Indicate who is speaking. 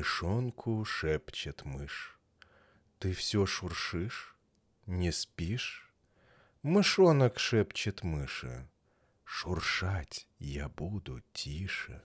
Speaker 1: Мышонку шепчет мышь. Ты все шуршишь? Не спишь? Мышонок шепчет мыши. Шуршать я буду тише.